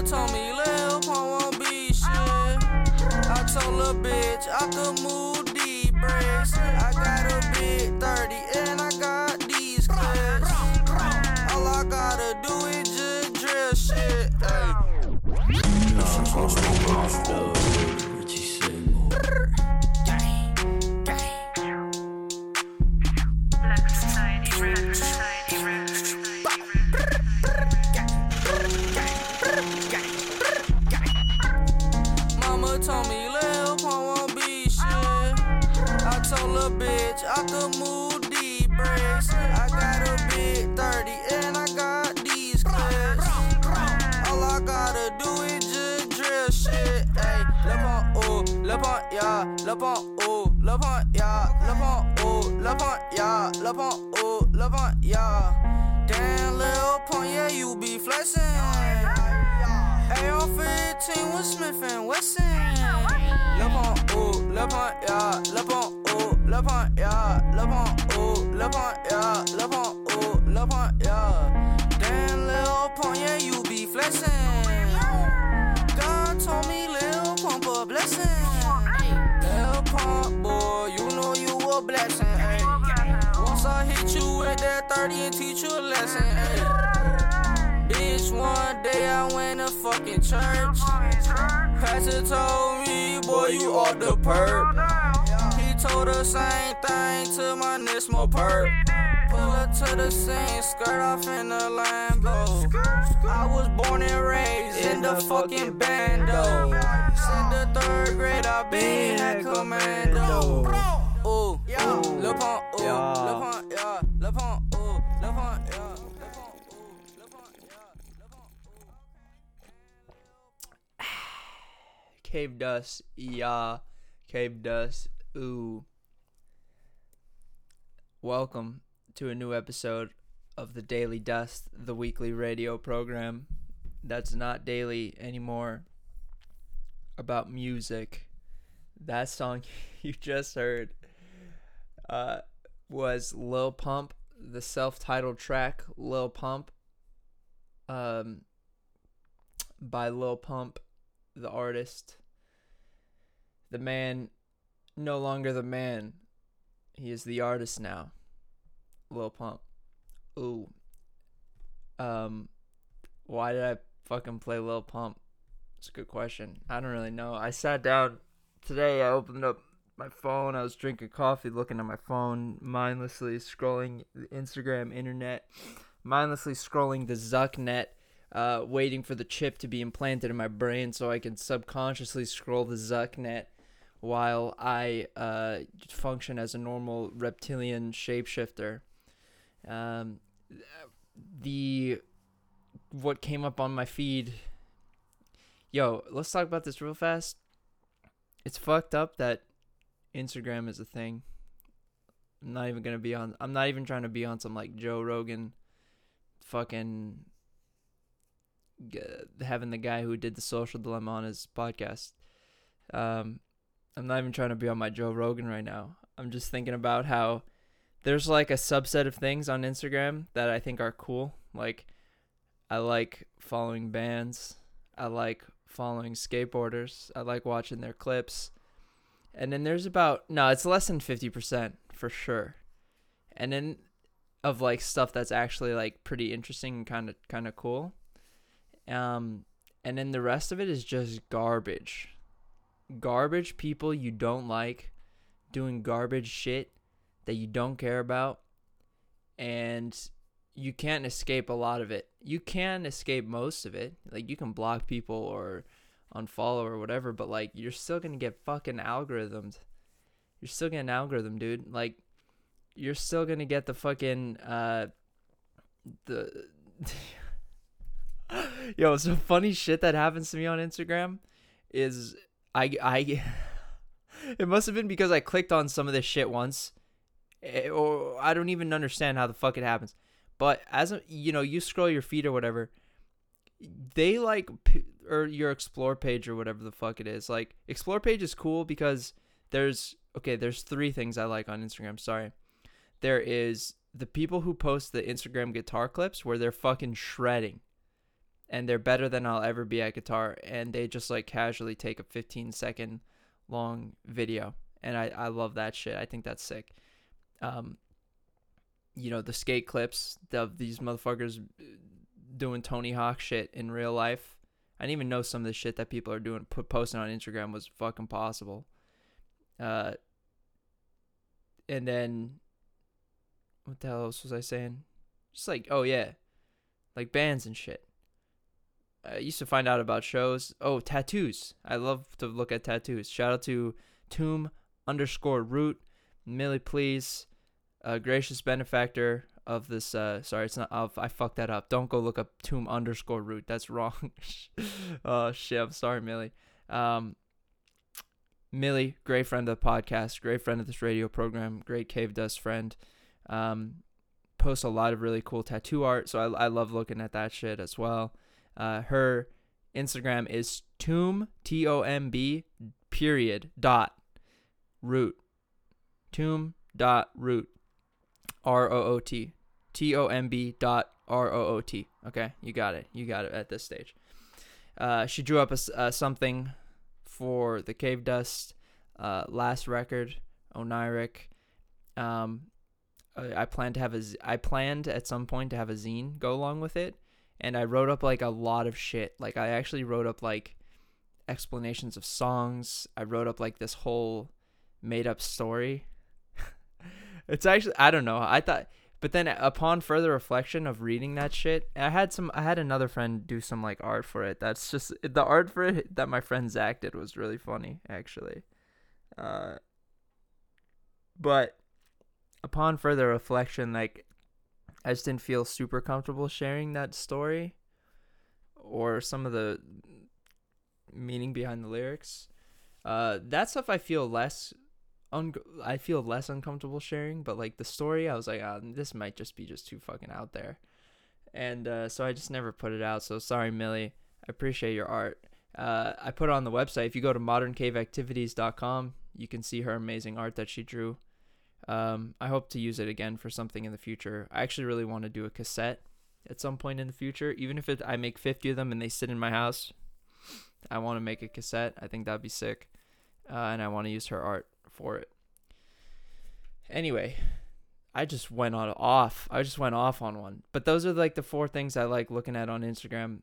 Mama told me Lil Pump won't be shit. I told a bitch I could move deep bricks. I got a big 30 and I got these clips. All I gotta do is just drill shit. Ay. Pump, ooh, Lil Pump, yeah. Damn, Lil Pump, yeah, Dan, little Ponye, you be flexing. AR-15 with Smith and Wesson. Yeah, ooh, Lil Pump, yeah, Lil Pump, ooh, Lil Pump, yeah, Lil Pump, ooh, Lil Pump, yeah. Damn, Lil Pump, yeah, you be flexing. God told me Lil Pump a blessing. A blessing. ayy. Once I hit you with that 30 and teach you a lesson. ayy. Bitch, one day I went to fucking church. Pastor told me, boy, you off the perp. He told the same thing to my Nismo perp. Pull up to the scene, skirt off in the Lambo. I was born and raised in the fucking bando. Since the third grade, I've been at commando. Ooh, yeah, Lil Pump, ooh, Yeah. Yeah, ooh, Lil Pump, yeah, Lil ooh, Lil yeah, Lil Cave dust, yeah. Cave dust, ooh. Welcome to a new episode of the Daily Dust, the weekly radio program that's not daily anymore about music. That song you just heard uh, was Lil Pump, the self-titled track Lil Pump um, by Lil Pump, the artist. The man, no longer the man. He is the artist now. Lil Pump. Ooh. Um, why did I fucking play Lil Pump? It's a good question. I don't really know. I sat down today. I opened up my phone. I was drinking coffee, looking at my phone, mindlessly scrolling the Instagram, internet, mindlessly scrolling the Zucknet, uh, waiting for the chip to be implanted in my brain so I can subconsciously scroll the Zucknet while I uh, function as a normal reptilian shapeshifter. Um, the what came up on my feed. Yo, let's talk about this real fast. It's fucked up that Instagram is a thing. I'm not even gonna be on. I'm not even trying to be on some like Joe Rogan, fucking g- having the guy who did the social dilemma on his podcast. Um, I'm not even trying to be on my Joe Rogan right now. I'm just thinking about how there's like a subset of things on Instagram that I think are cool. Like, I like following bands. I like following skateboarders. I like watching their clips. And then there's about no, it's less than 50% for sure. And then of like stuff that's actually like pretty interesting and kind of kind of cool. Um and then the rest of it is just garbage. Garbage people you don't like doing garbage shit that you don't care about and you can't escape a lot of it. You can escape most of it. Like you can block people or unfollow or whatever, but like you're still gonna get fucking algorithmed. You're still getting algorithm, dude. Like you're still gonna get the fucking uh the Yo, some funny shit that happens to me on Instagram is I I it must have been because I clicked on some of this shit once. eh, Or I don't even understand how the fuck it happens. But as you know, you scroll your feed or whatever, they like or your explore page or whatever the fuck it is. Like explore page is cool because there's okay, there's three things I like on Instagram, sorry. There is the people who post the Instagram guitar clips where they're fucking shredding. and they're better than I'll ever be at guitar. And they just like casually take a 15 second long video, and I I love that shit. I think that's sick. Um, you know the skate clips of these motherfuckers doing Tony Hawk shit in real life. I didn't even know some of the shit that people are doing, put posting on Instagram was fucking possible. Uh, and then what the hell else was I saying? Just like, oh yeah, like bands and shit. I used to find out about shows. Oh, tattoos. I love to look at tattoos. Shout out to Tomb underscore Root, Millie Please, a gracious benefactor of this. Uh, sorry, it's not. Of I fucked that up. Don't go look up Tomb underscore Root. That's wrong. oh shit. I'm sorry, Millie. Um, Millie, great friend of the podcast, great friend of this radio program, great cave dust friend. Um, posts a lot of really cool tattoo art, so I, I love looking at that shit as well. Uh, her Instagram is tomb t o m b period dot root tomb dot root r o o t t o m b dot r o o t. Okay, you got it. You got it at this stage. Uh, she drew up a, uh, something for the Cave Dust uh, last record, Oniric. Um, I, I to have a I planned at some point to have a zine go along with it, and I wrote up like a lot of shit. Like I actually wrote up like explanations of songs. I wrote up like this whole made up story. it's actually I don't know. I thought but then upon further reflection of reading that shit, I had some I had another friend do some like art for it. That's just the art for it that my friend Zach did was really funny actually. Uh but upon further reflection like I just didn't feel super comfortable sharing that story or some of the meaning behind the lyrics. Uh, that stuff I feel less un- I feel less uncomfortable sharing, but like the story, I was like, ah, this might just be just too fucking out there, and uh, so I just never put it out. So sorry, Millie. I appreciate your art. Uh, I put it on the website. If you go to moderncaveactivities.com, you can see her amazing art that she drew. Um, I hope to use it again for something in the future. I actually really want to do a cassette at some point in the future, even if it, I make 50 of them and they sit in my house. I want to make a cassette. I think that'd be sick. Uh, and I want to use her art for it. Anyway, I just went on off. I just went off on one. But those are like the four things I like looking at on Instagram.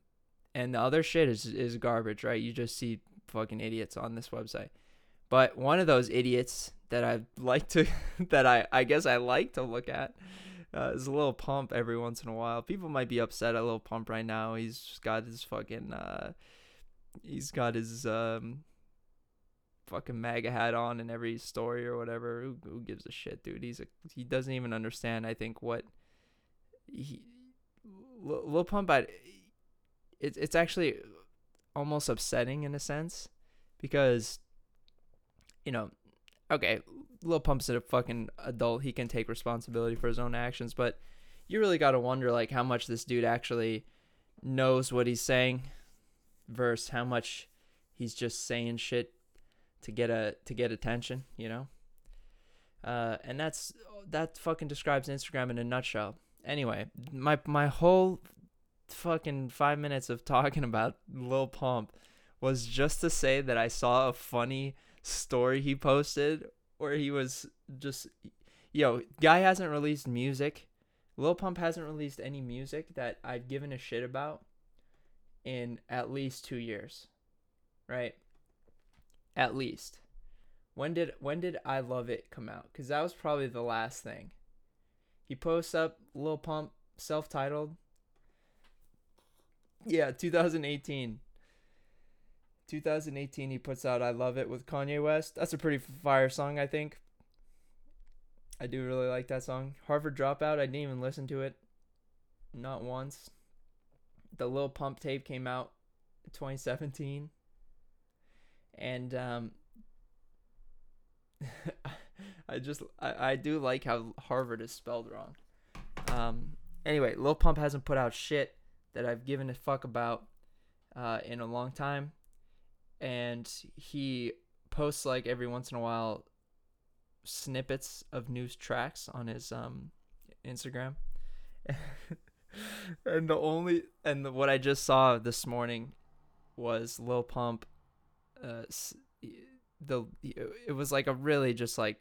And the other shit is is garbage, right? You just see fucking idiots on this website. But one of those idiots that I like to that I I guess I like to look at uh, is a little pump every once in a while. People might be upset at little pump right now. He's got his fucking uh he's got his um fucking MAGA hat on in every story or whatever. Who, who gives a shit, dude? He's a he doesn't even understand. I think what he Lil Pump. I, it's it's actually almost upsetting in a sense because you know, okay, Lil Pump's a fucking adult. He can take responsibility for his own actions, but you really got to wonder like how much this dude actually knows what he's saying versus how much he's just saying shit to get a to get attention, you know? Uh, and that's that fucking describes Instagram in a nutshell. Anyway, my my whole fucking 5 minutes of talking about Lil Pump was just to say that I saw a funny story he posted where he was just yo, guy hasn't released music. Lil Pump hasn't released any music that I've given a shit about in at least 2 years. Right? At least. When did when did I Love It come out? Cuz that was probably the last thing. He posts up Lil Pump self-titled. Yeah, 2018. 2018 he puts out I Love It with Kanye West. That's a pretty fire song, I think. I do really like that song. Harverd Dropout, I didn't even listen to it. Not once. The Lil Pump tape came out 2017. And um I just I, I do like how Harvard is spelled wrong. Um anyway, Lil Pump hasn't put out shit that I've given a fuck about uh, in a long time and he posts like every once in a while snippets of news tracks on his um Instagram. and the only and the, what I just saw this morning was Lil Pump. Uh, the it was like a really just like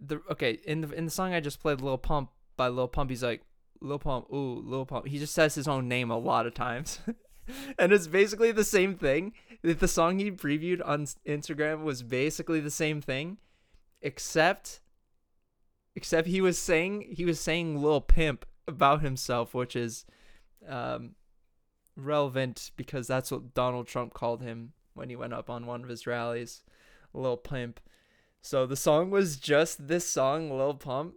the okay in the in the song I just played Lil Pump by Lil Pump. He's like Lil Pump, ooh Lil Pump. He just says his own name a lot of times. and it's basically the same thing. The song he previewed on Instagram was basically the same thing, except except he was saying he was saying Lil Pimp about himself, which is um, relevant because that's what Donald Trump called him when he went up on one of his rallies, Lil Pimp. So the song was just this song, Lil Pump,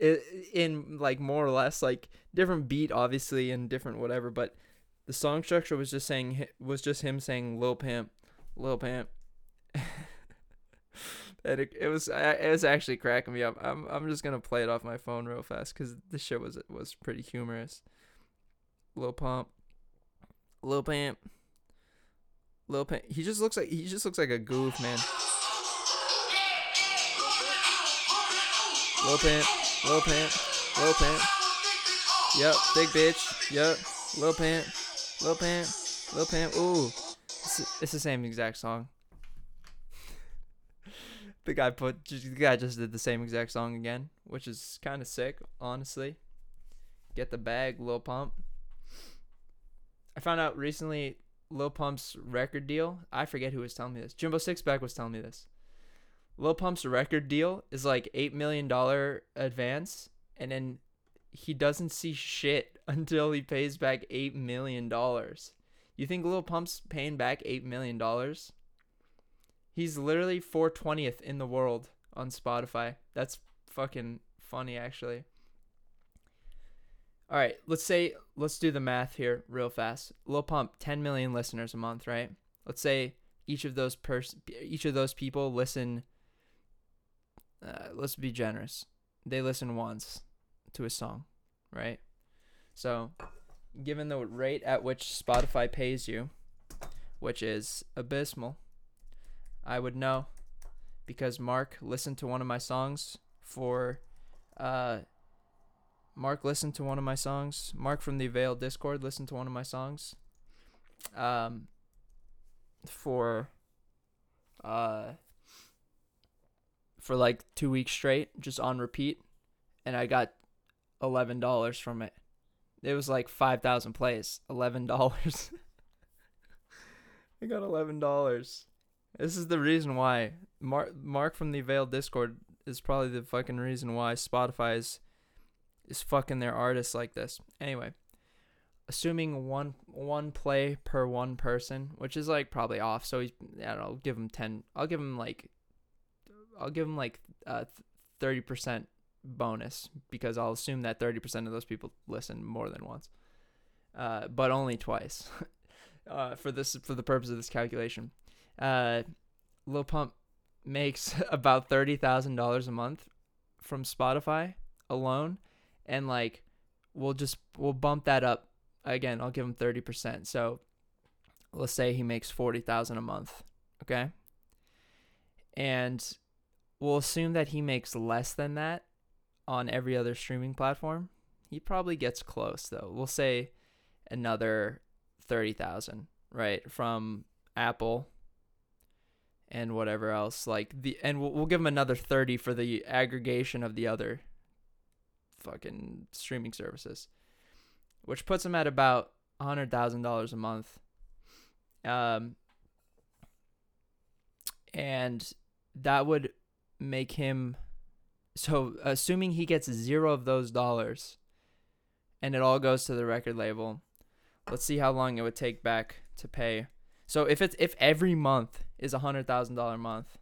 i in like more or less like different beat, obviously, and different whatever, but the song structure was just saying was just him saying Lil Pimp, Lil Pimp. and it, it was it was actually cracking me up. I'm I'm just gonna play it off my phone real fast because the shit was was pretty humorous. Lil Pump, Lil Pimp, Lil Pimp. He just looks like he just looks like a goof man. Lil Pimp, Lil Pimp, Lil Pimp. Yep, big bitch. Yep, Lil Pimp, Lil Pimp, Lil Pimp. Ooh, it's, it's the same exact song. the guy put the guy just did the same exact song again, which is kind of sick, honestly. Get the bag, Lil Pump. I found out recently Lil Pump's record deal. I forget who was telling me this. Jimbo Sixpack was telling me this. Lil Pump's record deal is like eight million dollar advance, and then he doesn't see shit until he pays back eight million dollars. You think Lil Pump's paying back eight million dollars? He's literally four twentieth in the world on Spotify. That's fucking funny, actually. All right, let's say let's do the math here real fast. Lil Pump, 10 million listeners a month, right? Let's say each of those pers- each of those people listen uh, let's be generous. They listen once to a song, right? So, given the rate at which Spotify pays you, which is abysmal, I would know because Mark listened to one of my songs for uh Mark listened to one of my songs. Mark from the Veil Discord listened to one of my songs. Um for uh for like 2 weeks straight just on repeat and I got $11 from it. It was like 5,000 plays, $11. I got $11. This is the reason why Mark Mark from the Veil Discord is probably the fucking reason why Spotify is is fucking their artists like this. Anyway, assuming one one play per one person, which is like probably off. So he's I don't know, I'll give him 10. I'll give him like I'll give him like uh 30% bonus because I'll assume that 30% of those people listen more than once. Uh but only twice. uh for this for the purpose of this calculation. Uh Lil Pump makes about $30,000 a month from Spotify alone and like we'll just we'll bump that up. Again i'll give him 30% so let's say he makes 40000 a month okay? And we'll assume that he makes less than that on every other streaming platform. He probably gets close though. We'll say another 30000 right from apple and whatever else. Like the and we'll, we'll give him another 30 for the aggregation of the other fucking streaming services, which puts him at about hundred thousand dollars a month. Um, and that would make him so assuming he gets zero of those dollars, and it all goes to the record label. Let's see how long it would take back to pay. So if it's if every month is a hundred thousand dollar month,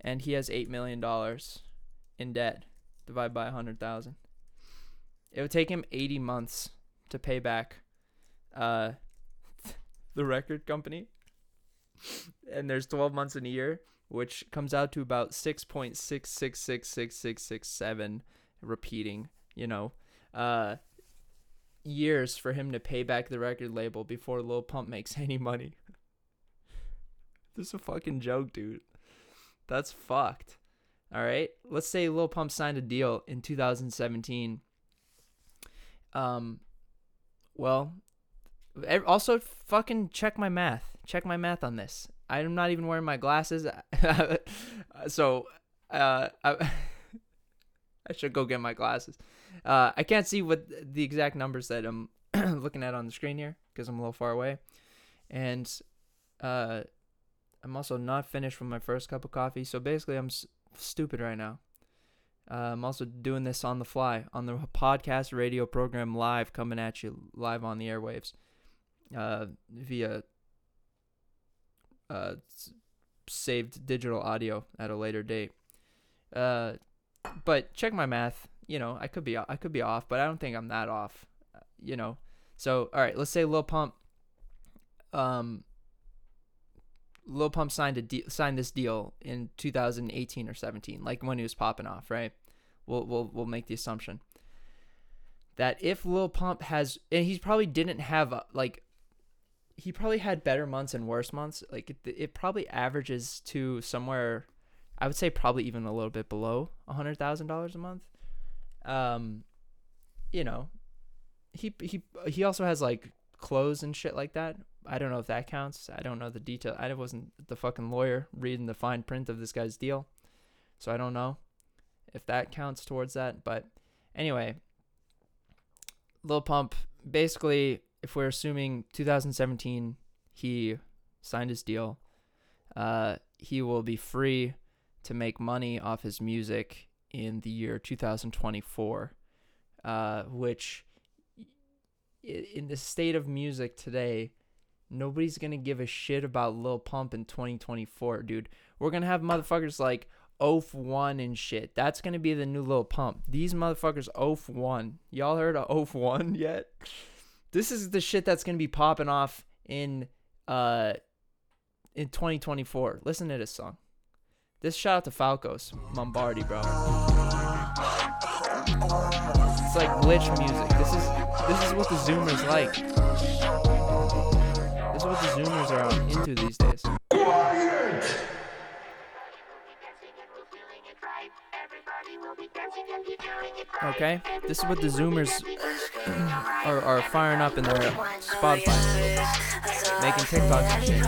and he has eight million dollars in debt, divide by a hundred thousand. It would take him eighty months to pay back uh the record company. And there's twelve months in a year, which comes out to about six point six six six six six six seven repeating, you know. Uh years for him to pay back the record label before Lil Pump makes any money. this is a fucking joke, dude. That's fucked. All right. Let's say Lil Pump signed a deal in 2017. Um, well, also fucking check my math. Check my math on this. I'm not even wearing my glasses, so uh, I, I should go get my glasses. Uh, I can't see what the exact numbers that I'm looking at on the screen here because I'm a little far away, and uh, I'm also not finished with my first cup of coffee. So basically, I'm s- stupid right now. Uh, I'm also doing this on the fly on the podcast radio program live, coming at you live on the airwaves uh, via uh, saved digital audio at a later date. Uh, but check my math. You know, I could be I could be off, but I don't think I'm that off. uh, You know, so all right, let's say Lil Pump. Um, Lil Pump signed a de- signed this deal in 2018 or 17, like when he was popping off, right? We'll we'll we'll make the assumption that if Lil Pump has, and he probably didn't have uh, like, he probably had better months and worse months. Like it, it probably averages to somewhere, I would say probably even a little bit below a hundred thousand dollars a month. Um, you know, he he he also has like clothes and shit like that. I don't know if that counts. I don't know the detail. I wasn't the fucking lawyer reading the fine print of this guy's deal, so I don't know if that counts towards that. But anyway, Lil Pump basically, if we're assuming 2017, he signed his deal. Uh, he will be free to make money off his music in the year 2024, uh, which in the state of music today, nobody's gonna give a shit about Lil Pump in 2024, dude. We're gonna have motherfuckers like Oaf One and shit. That's gonna be the new Lil Pump. These motherfuckers Oaf One. Y'all heard of Oaf One yet? This is the shit that's gonna be popping off in uh in 2024. Listen to this song. This shout out to Falcos Mombardi, bro. It's like glitch music. This is this is what the Zoomers like. This is what the Zoomers are out into these days. Okay, this is what the Zoomers are, are firing up in their Spotify, making TikToks and shit.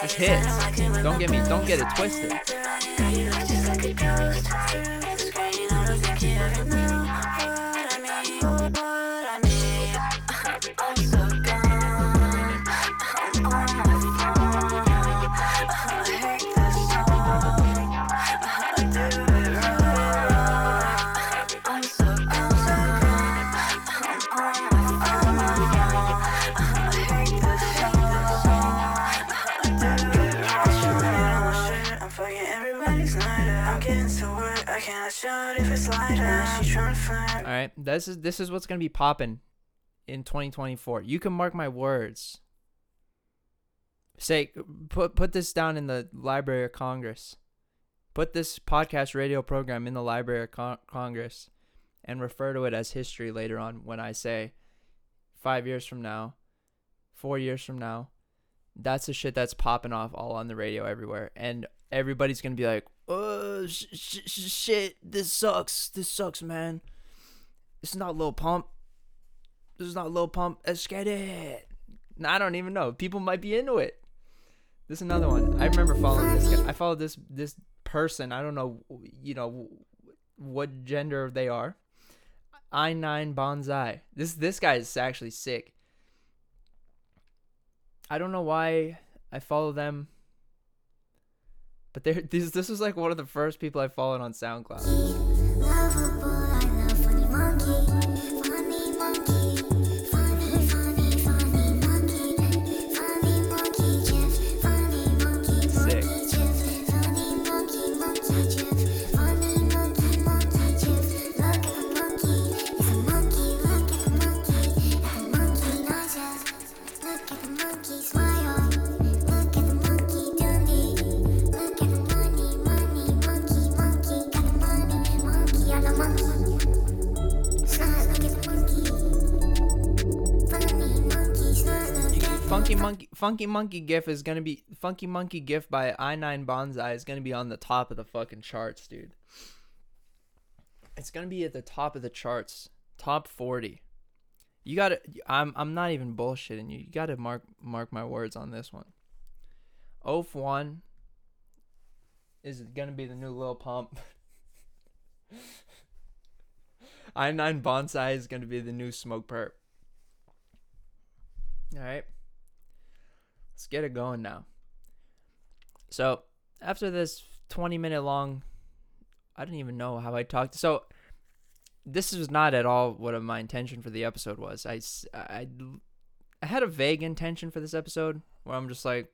Just hits. Don't get me. Don't get it twisted. I'm right, this is this is what's gonna be popping in 2024. You can mark my words. Say put put this down in the Library of Congress. Put this podcast radio program in the Library of Con- Congress, and refer to it as history later on when I say five years from now, four years from now. That's the shit that's popping off all on the radio everywhere, and everybody's gonna be like, "Oh sh- sh- shit, this sucks. This sucks, man. This is not Lil Pump. This is not Lil Pump. Let's get it." Nah, I don't even know. People might be into it. This is another one. I remember following this guy. I followed this this person. I don't know, you know, what gender they are. I nine bonsai. This this guy is actually sick. I don't know why I follow them, but they're this this was like one of the first people I followed on SoundCloud. Funky Monkey GIF is gonna be Funky Monkey GIF by I9 Bonsai is gonna be on the top of the fucking charts, dude. It's gonna be at the top of the charts, top forty. You gotta. I'm. I'm not even bullshitting you. You gotta mark mark my words on this one. Oaf one is gonna be the new Lil Pump. I nine Bonsai is gonna be the new Smokepurpp. All right. Let's get it going now. So after this 20 minute long, I don't even know how I talked. So this was not at all what my intention for the episode was. I I had a vague intention for this episode where I'm just like,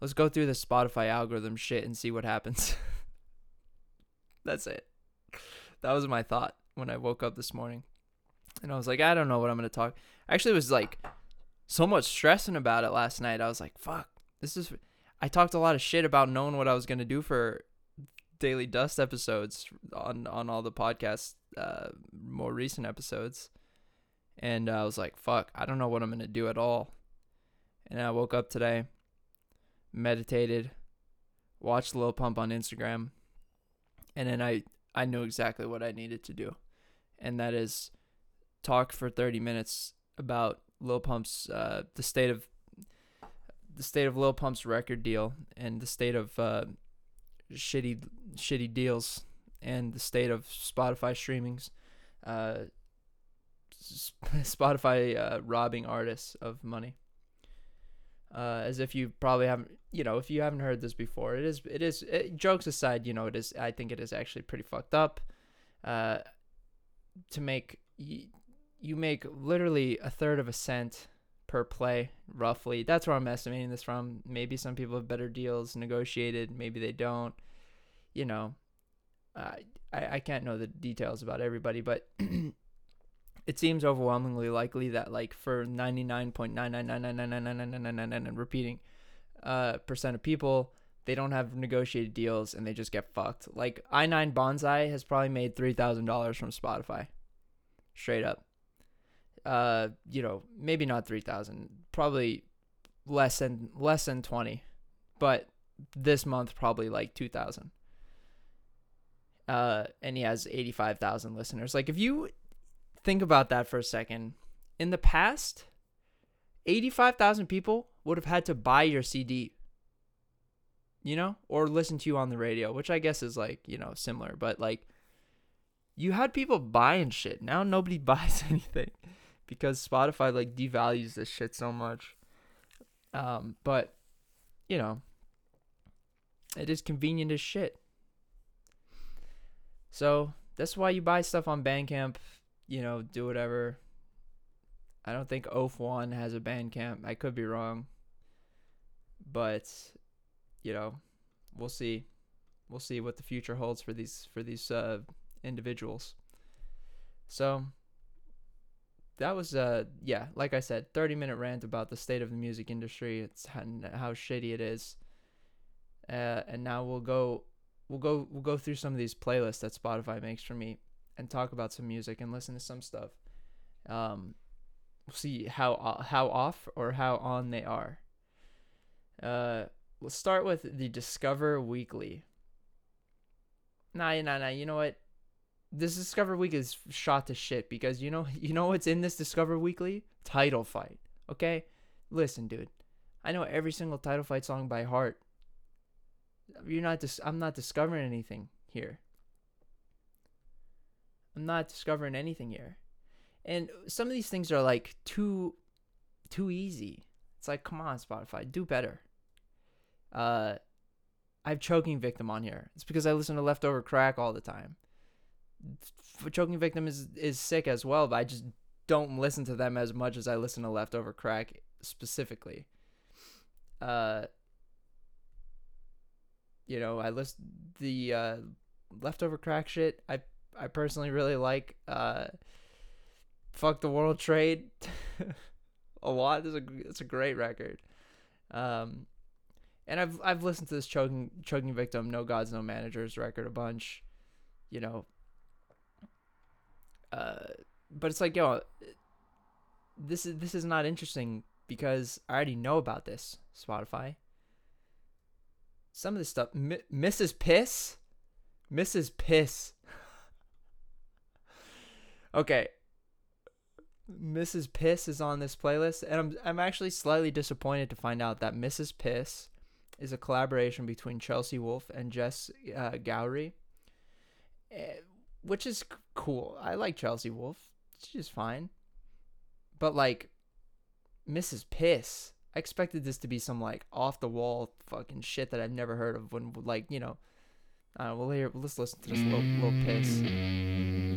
let's go through the Spotify algorithm shit and see what happens. That's it. That was my thought when I woke up this morning. And I was like, I don't know what I'm going to talk. I actually was like so much stressing about it last night. I was like, fuck, this is. I talked a lot of shit about knowing what I was going to do for Daily Dust episodes on, on all the podcasts, uh, more recent episodes. And I was like, fuck, I don't know what I'm going to do at all. And I woke up today, meditated, watched Lil Pump on Instagram, and then I, I knew exactly what I needed to do. And that is talk for 30 minutes about Lil Pump's uh, the state of the state of Lil Pump's record deal and the state of uh, shitty shitty deals and the state of Spotify streamings, uh, Spotify uh, robbing artists of money. Uh, as if you probably haven't, you know, if you haven't heard this before, it is, it is. It, jokes aside, you know, it is. I think it is actually pretty fucked up. Uh, to make you make literally a third of a cent per play, roughly. That's where I'm estimating this from. Maybe some people have better deals negotiated. Maybe they don't. You know, uh, I I can't know the details about everybody, but it seems overwhelmingly likely that like for 99.999999999 and repeating uh percent of people they don't have negotiated deals and they just get fucked. Like I9 Bonsai has probably made $3,000 from Spotify. Straight up. Uh, you know, maybe not 3,000, probably less than less than 20. But this month probably like 2,000. Uh, and he has 85,000 listeners. Like if you think about that for a second, in the past 85,000 people would have had to buy your CD you know, or listen to you on the radio, which I guess is like, you know, similar, but like you had people buying shit. Now nobody buys anything because Spotify like devalues this shit so much. Um, but you know, it is convenient as shit. So that's why you buy stuff on Bandcamp, you know, do whatever. I don't think Oaf One has a Bandcamp. I could be wrong. But you know, we'll see. We'll see what the future holds for these for these uh, individuals. So that was uh yeah, like I said, 30 minute rant about the state of the music industry. It's how, shitty it is. Uh, and now we'll go we'll go we'll go through some of these playlists that Spotify makes for me and talk about some music and listen to some stuff. Um, we'll see how how off or how on they are. Uh, Let's start with the Discover Weekly. Nah, nah, nah. You know what? This Discover Week is shot to shit because you know you know what's in this Discover Weekly? Title fight. Okay? Listen, dude. I know every single title fight song by heart. You're not dis- I'm not discovering anything here. I'm not discovering anything here. And some of these things are like too too easy. It's like, come on, Spotify, do better. Uh, I have Choking Victim on here. It's because I listen to Leftover Crack all the time. Choking Victim is is sick as well, but I just don't listen to them as much as I listen to Leftover Crack specifically. Uh, you know, I list the uh, Leftover Crack shit. I I personally really like. Uh, Fuck the World Trade a lot. It's a it's a great record. Um, and I've I've listened to this choking choking victim no gods no managers record a bunch, you know. Uh, but it's like yo, this is this is not interesting because I already know about this Spotify. Some of this stuff, M- Mrs. Piss, Mrs. Piss. okay, Mrs. Piss is on this playlist, and I'm I'm actually slightly disappointed to find out that Mrs. Piss is a collaboration between Chelsea Wolfe and Jess uh, Gowrie, eh, which is cool. I like Chelsea Wolfe; she's fine, but like Mrs. Piss, I expected this to be some like off the wall fucking shit that I've never heard of. When like you know, uh, well here let's listen to this little little piss.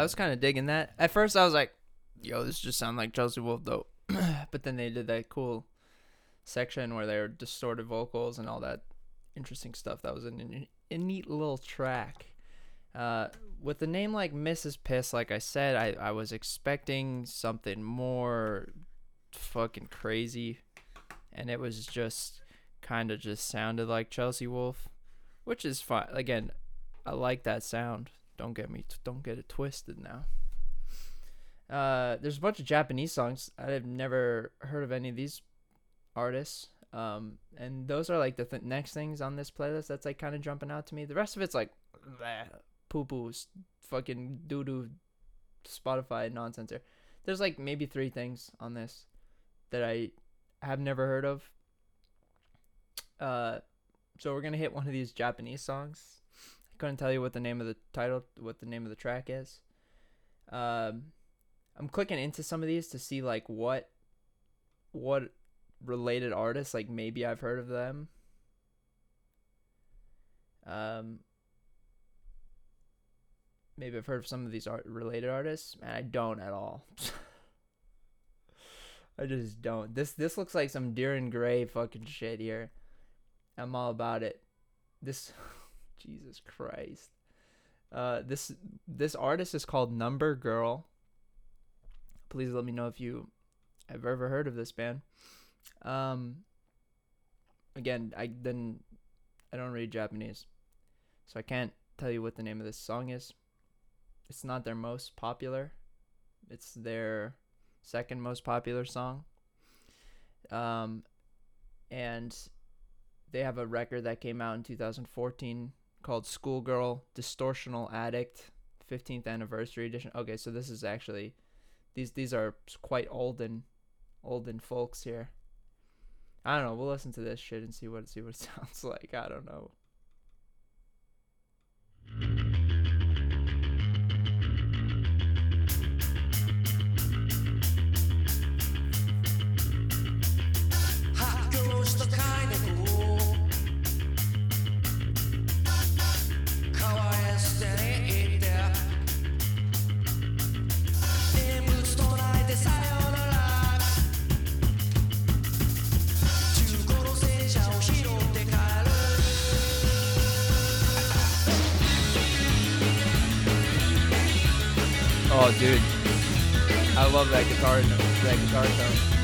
I was kind of digging that. At first, I was like, "Yo, this just sounds like Chelsea Wolfe, though." but then they did that cool section where they were distorted vocals and all that interesting stuff. That was a neat little track. Uh, with a name like Mrs. Piss, like I said, I, I was expecting something more fucking crazy, and it was just kind of just sounded like Chelsea Wolfe, which is fine. Again, I like that sound. Don't get me, don't get it twisted now. Uh, there's a bunch of Japanese songs. I've never heard of any of these artists. Um, and those are like the th- next things on this playlist that's like kind of jumping out to me. The rest of it's like poo poo, fucking doo doo, Spotify nonsense. Here, there's like maybe three things on this that I have never heard of. Uh, so we're gonna hit one of these Japanese songs. Couldn't tell you what the name of the title, what the name of the track is. Um, I'm clicking into some of these to see like what, what related artists like maybe I've heard of them. Um, maybe I've heard of some of these art related artists, and I don't at all. I just don't. This this looks like some Deer Dir En Grey fucking shit here. I'm all about it. This Jesus Christ. Uh this this artist is called Number Girl. Please let me know if you have ever heard of this band. Um again, I then I don't read Japanese. So I can't tell you what the name of this song is. It's not their most popular. It's their second most popular song. Um, and they have a record that came out in 2014 called Schoolgirl Distortional Addict 15th anniversary edition. Okay, so this is actually these these are quite olden olden folks here. I don't know. We'll listen to this shit and see what see what it sounds like. I don't know. Oh, dude, I love that guitar that guitar tone.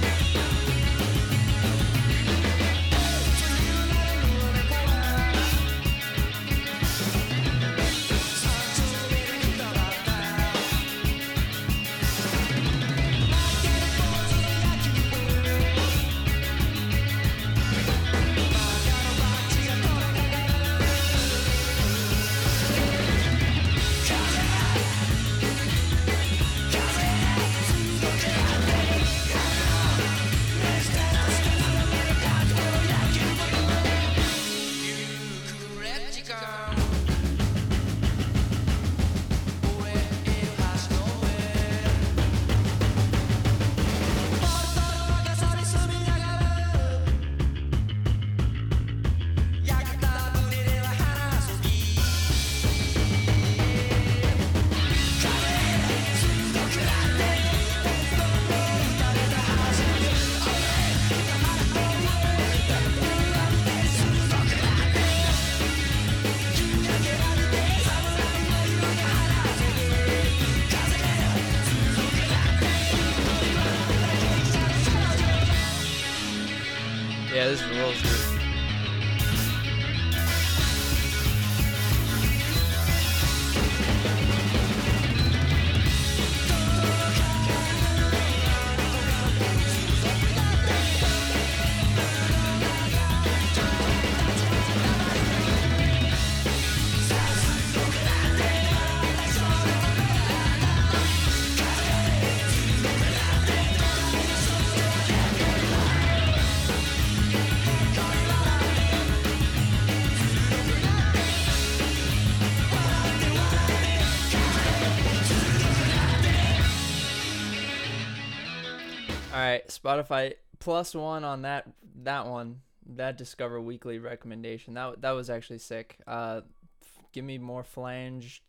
Spotify plus one on that that one that Discover Weekly recommendation. That that was actually sick. Uh, f- give me more flange,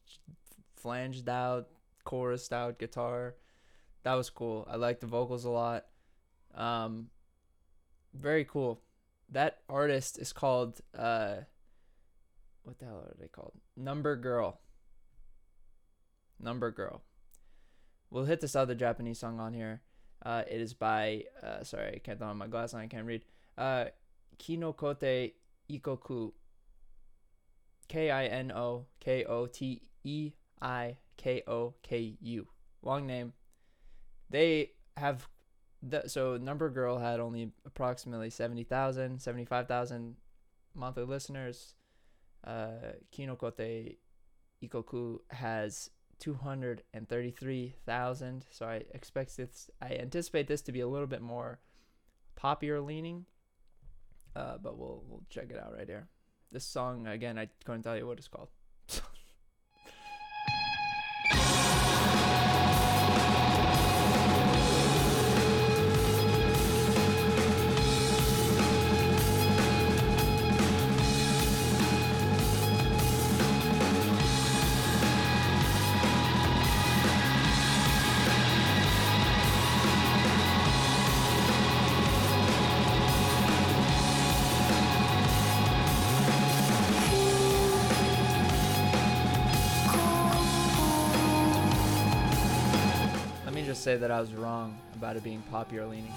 flanged out, chorused out guitar. That was cool. I like the vocals a lot. Um, very cool. That artist is called uh, what the hell are they called? Number Girl. Number Girl. We'll hit this other Japanese song on here. Uh, it is by uh, sorry, I can't on my glass. I can't read. Uh, Kinoko Teikoku. K I N O K O T E I K O K U. Long name. They have the so Number Girl had only approximately 70,000, 75,000 monthly listeners. Uh, Kinoko Teikoku has 233,000. So I expect this, I anticipate this to be a little bit more popular leaning. Uh, but we'll we'll check it out right here. This song again, I couldn't tell you what it's called. Say that I was wrong about it being popular leaning.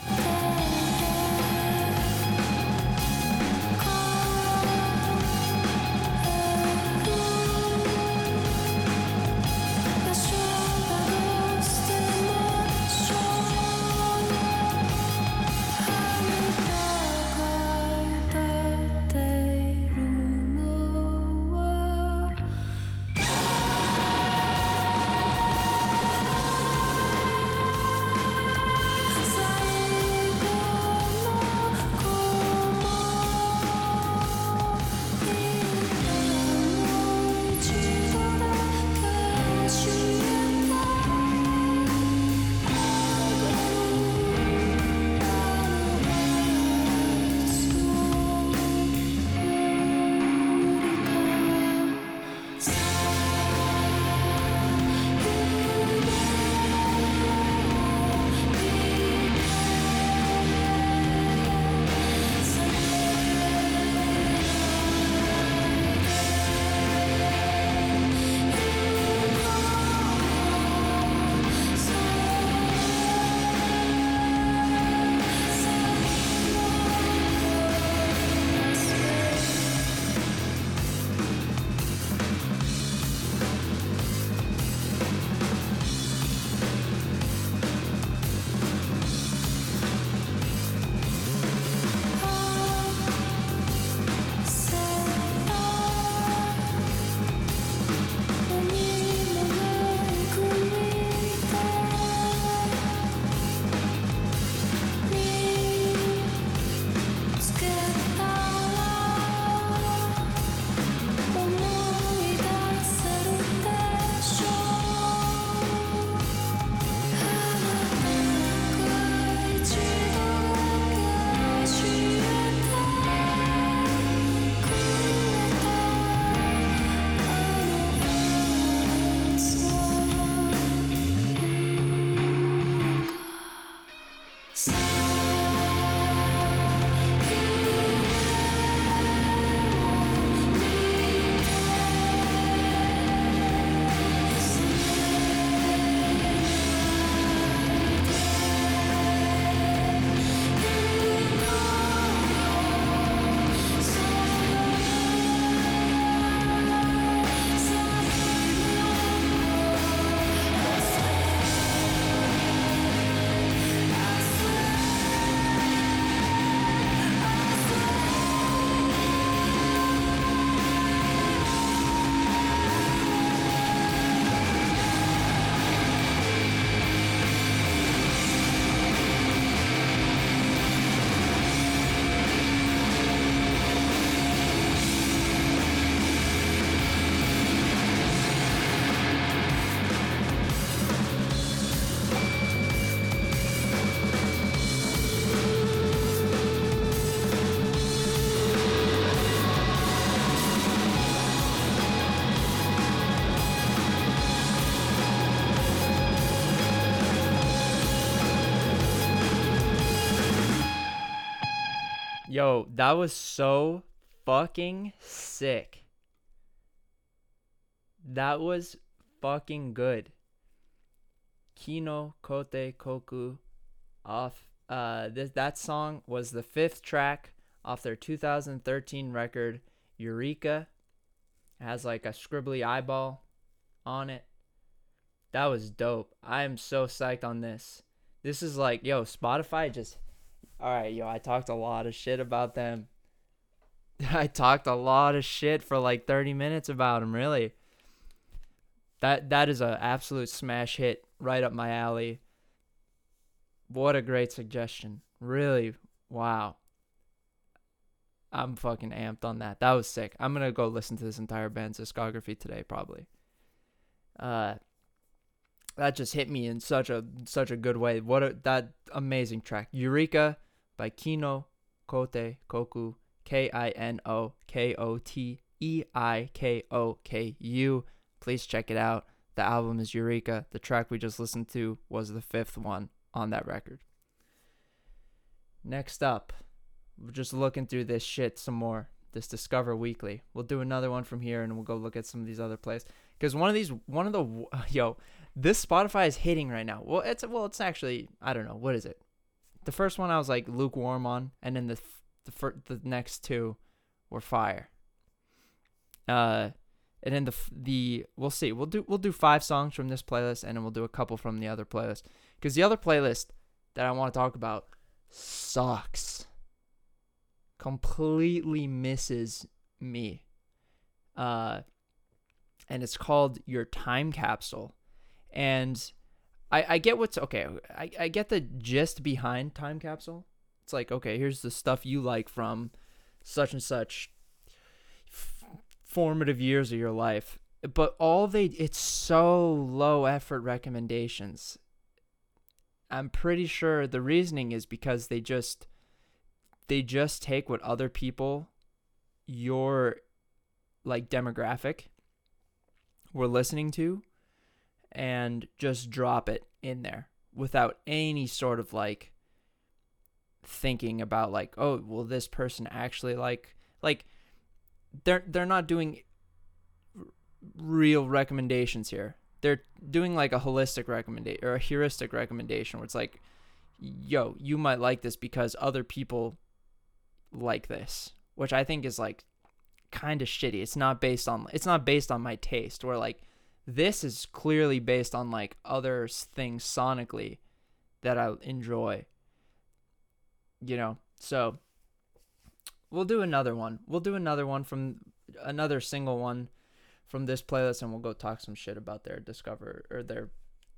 Yo, that was so fucking sick. That was fucking good. Kinoko Teikoku off uh this that song was the fifth track off their 2013 record Eureka. It has like a scribbly eyeball on it. That was dope. I am so psyched on this. This is like, yo, Spotify just all right, yo, I talked a lot of shit about them. I talked a lot of shit for like 30 minutes about them, really. That that is an absolute smash hit right up my alley. What a great suggestion. Really, wow. I'm fucking amped on that. That was sick. I'm going to go listen to this entire band's discography today probably. Uh that just hit me in such a such a good way. What a that amazing track. Eureka by Kino Kote Koku K I N O K O T E I K O K U. Please check it out. The album is Eureka. The track we just listened to was the fifth one on that record. Next up, we're just looking through this shit some more. This Discover Weekly. We'll do another one from here and we'll go look at some of these other plays. Because one of these, one of the, yo, this Spotify is hitting right now. Well, it's well, it's actually I don't know what is it. The first one I was like lukewarm on, and then the the fir- the next two were fire. Uh, and then the the we'll see. We'll do we'll do five songs from this playlist, and then we'll do a couple from the other playlist. Because the other playlist that I want to talk about sucks. Completely misses me. Uh, and it's called Your Time Capsule and I, I get what's okay. I, I get the gist behind Time Capsule. It's like, okay, here's the stuff you like from such and such f- formative years of your life. But all they, it's so low effort recommendations. I'm pretty sure the reasoning is because they just, they just take what other people, your like demographic, were listening to and just drop it in there without any sort of like thinking about like oh will this person actually like like they're they're not doing r- real recommendations here. They're doing like a holistic recommendation or a heuristic recommendation where it's like yo you might like this because other people like this which i think is like kind of shitty. It's not based on it's not based on my taste where like this is clearly based on like other things sonically that I enjoy. You know, so we'll do another one. We'll do another one from another single one from this playlist, and we'll go talk some shit about their Discover or their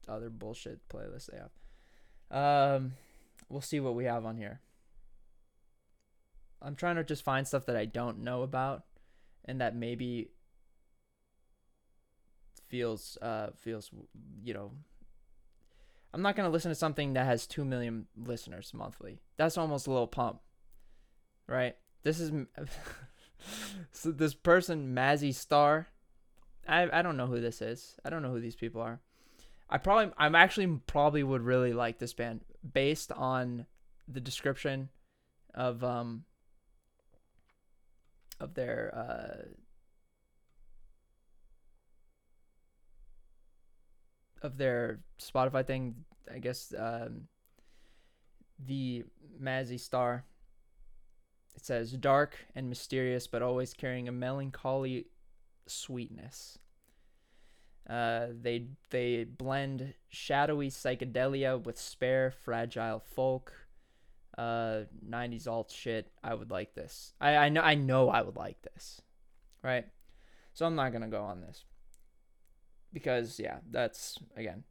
other bullshit playlist they have. Um, we'll see what we have on here. I'm trying to just find stuff that I don't know about, and that maybe feels uh feels you know I'm not to listen to something that has 2 million listeners monthly. That's almost a little pump. Right? This is so this person Mazzy Star I I don't know who this is. I don't know who these people are. I probably I'm actually probably would really like this band based on the description of um of their uh of their Spotify thing, I guess um, the Mazzy Star. It says dark and mysterious, but always carrying a melancholy sweetness. Uh, they they blend shadowy psychedelia with spare, fragile folk. Uh, 90s alt shit. I would like this. I, I know I know I would like this, right? So I'm not gonna go on this because yeah, that's again,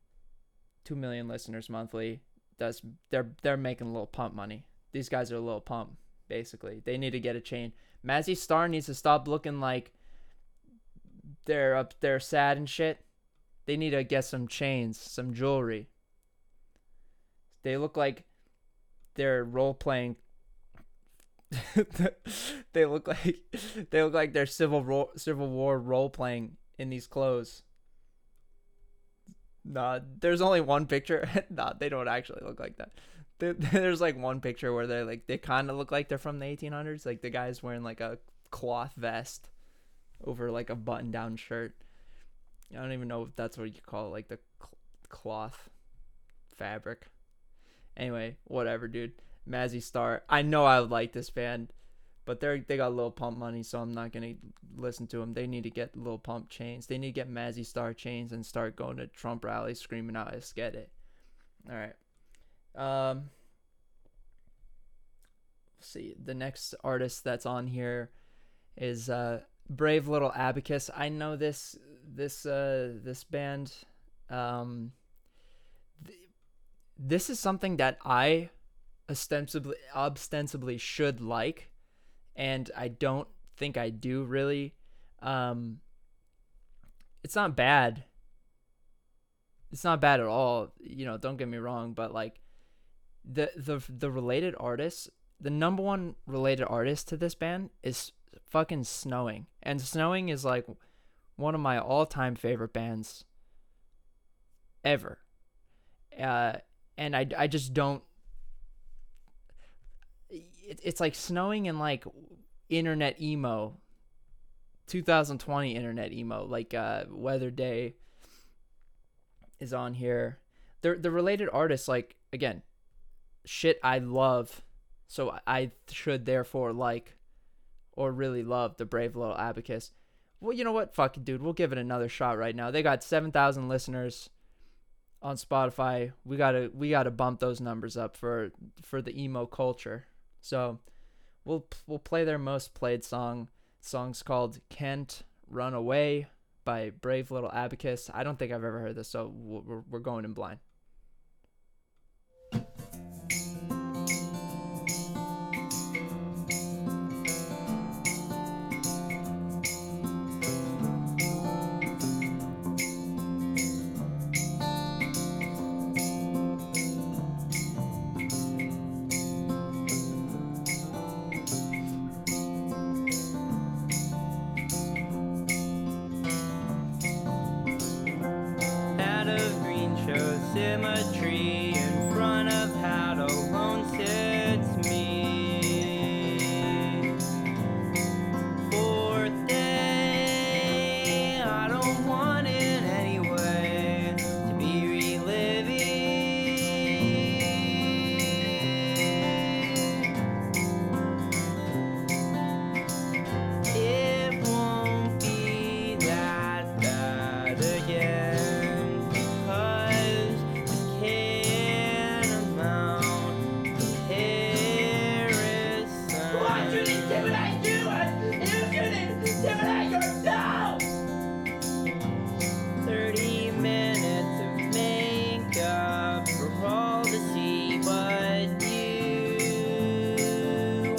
two million listeners monthly. That's they're they're making a little pump money. These guys are a little pump basically. They need to get a chain. Mazzy Star needs to stop looking like they're up they're sad and shit. They need to get some chains, some jewelry. They look like they're role playing. they look like they look like they're civil ro- civil war role playing in these clothes. Nah, there's only one picture. nah, they don't actually look like that. There- There's like one picture where they're like they kind of look like they're from the 1800s. Like the guy's wearing like a cloth vest over like a button-down shirt. I don't even know if that's what you call it, like the cl- cloth fabric. Anyway, whatever, dude. Mazzy Star. I know I would like this band, but they're they got Lil Pump money, so I'm not gonna listen to them. They need to get Lil Pump chains. They need to get Mazzy Star chains and start going to Trump rallies screaming out, "Let's get it." All right. Um. see, the next artist that's on here is uh Brave Little Abacus. I know this this uh this band. Um. th- this is something that I ostensibly ostensibly should like and I don't think I do really. Um, it's not bad. It's not bad at all. You know, don't get me wrong, but like the the the related artists, the number one related artist to this band is fucking Snowing, and Snowing is like one of my all time favorite bands ever. Uh, and I I just don't it, it's like snowing in like internet emo 2020 internet emo like uh Weatherday is on here. The the related artists like again shit i love so i should therefore like or really love the brave little abacus. Well you know what? Fuck dude. We'll give it another shot right now. They got 7000 listeners on spotify. We gotta we gotta bump those numbers up for for the emo culture so we'll we'll play their most played song. Song's called "Can't Run Away" by Brave Little Abacus. I don't think I've ever heard this, so we're we're going in blind. Intimidate you and you should intimidate yourself? Thirty minutes of makeup for all to see, but you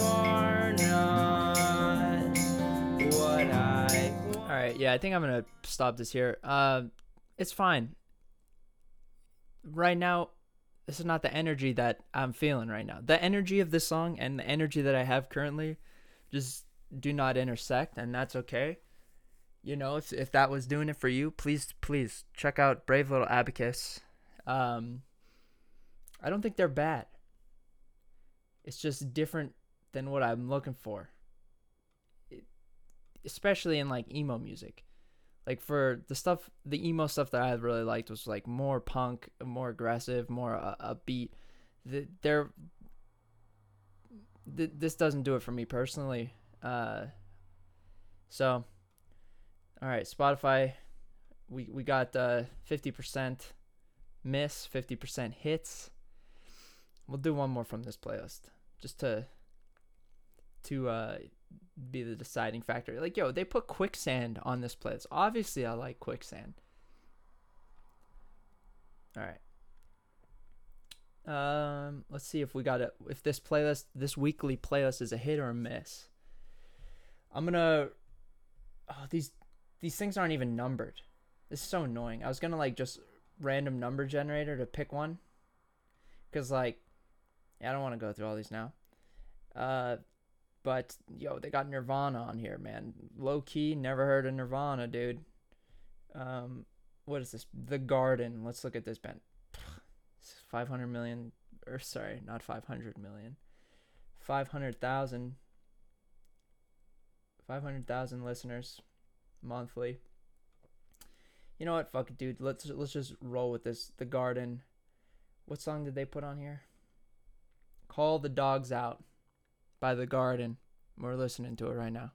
are not what I. All right, yeah, I think I'm gonna stop this here. Uh, it's fine. Right now, this is not the energy that I'm feeling right now. The energy of this song and the energy that I have currently just do not intersect, and that's okay. You know, if if that was doing it for you, please please check out Brave Little Abacus. Um, I don't think they're bad. It's just different than what I'm looking for especially in like emo music. Like for the stuff, the emo stuff that I really liked was like more punk, more aggressive, more uh, upbeat. The, they're th- this doesn't do it for me personally. Uh, so, all right, Spotify, we we got uh fifty percent miss, fifty percent hits. We'll do one more from this playlist just to to uh be the deciding factor. Like, yo, they put quicksand on this playlist. Obviously, I like quicksand. All right. Um, let's see if we got it. If this playlist, this weekly playlist, is a hit or a miss. I'm gonna. Oh, these these things aren't even numbered. This is so annoying. I was gonna like just random number generator to pick one. Cause like, yeah, I don't want to go through all these now. Uh, but yo, they got Nirvana on here, man. Low key, never heard of Nirvana, dude. Um, what is this? The Garden. Let's look at this band. 500 million or sorry, not 500 million. 500,000 500,000 listeners monthly. You know what? Fuck it, dude. Let's let's just roll with this. The Garden. What song did they put on here? Call the Dogs Out by The Garden. We're listening to it right now.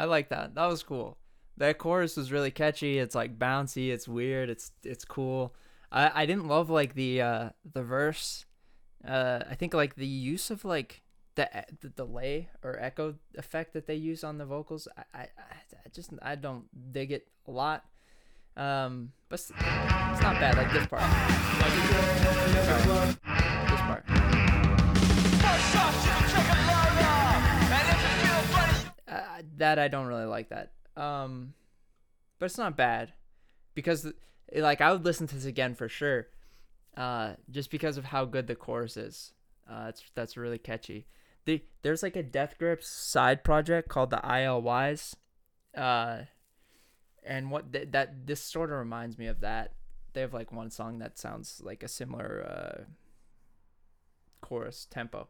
I like that. That was cool. That chorus was really catchy. It's like bouncy. It's weird. It's it's cool. I I didn't love like the uh the verse. Uh, I think like the use of like the the delay or echo effect that they use on the vocals. I I, I just I don't dig it a lot. Um, but it's, it's not bad. Like this part. Sorry. This part. That I don't really like that. Um, but it's not bad because like I would listen to this again for sure. Uh, just because of how good the chorus is. Uh, it's that's really catchy. The there's like a Death Grips side project called the ILYs. Uh, and what th- that this sort of reminds me of that. They have like one song that sounds like a similar uh chorus tempo.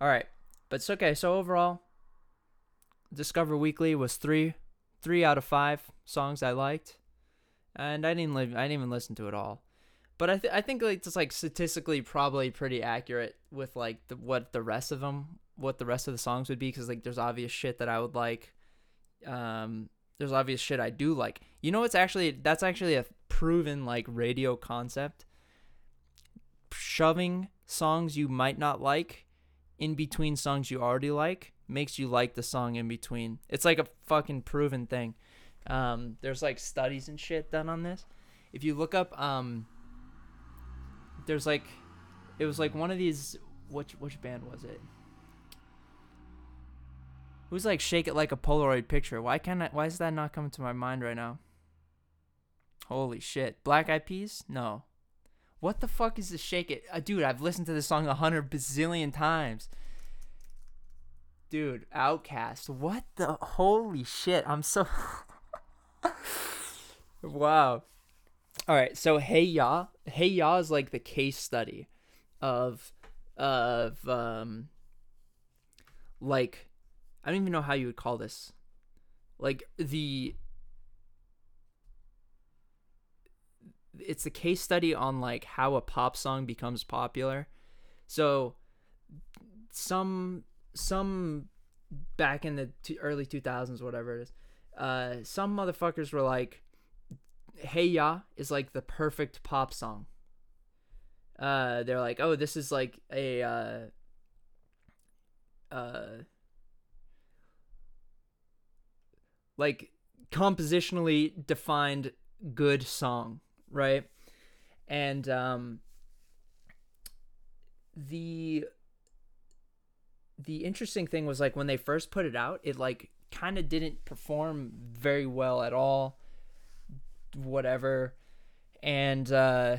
All right, but it's okay. So overall, Discover Weekly was three, three out of five songs I liked, and I didn't live. I didn't even listen to it all, but I th- I think like it's like statistically probably pretty accurate with like the what the rest of them, what the rest of the songs would be, because like there's obvious shit that I would like, um, there's obvious shit I do like. You know, it's actually that's actually a proven like radio concept. Shoving songs you might not like in between songs you already like makes you like the song in between. It's like a fucking proven thing. Um, there's like studies and shit done on this. If you look up, um, there's like, it was like one of these. Which which band was it? Who's like shake it like a Polaroid picture? Why can't I? Why is that not coming to my mind right now? Holy shit! Black Eyed Peas? No. What the fuck is the shake it? Uh, dude, I've listened to this song a hundred bazillion times. Dude, OutKast. What the holy shit? I'm so Wow. All right, so Hey Ya, Hey Ya is like the case study of of um like I don't even know how you would call this. Like the it's a case study on like how a pop song becomes popular. So some some back in the t- early 2000s whatever it is. Uh some motherfuckers were like Hey Ya is like the perfect pop song. Uh they're like, "Oh, this is like a uh uh like compositionally defined good song, right? And um the the interesting thing was like when they first put it out, it like kind of didn't perform very well at all. Whatever. And uh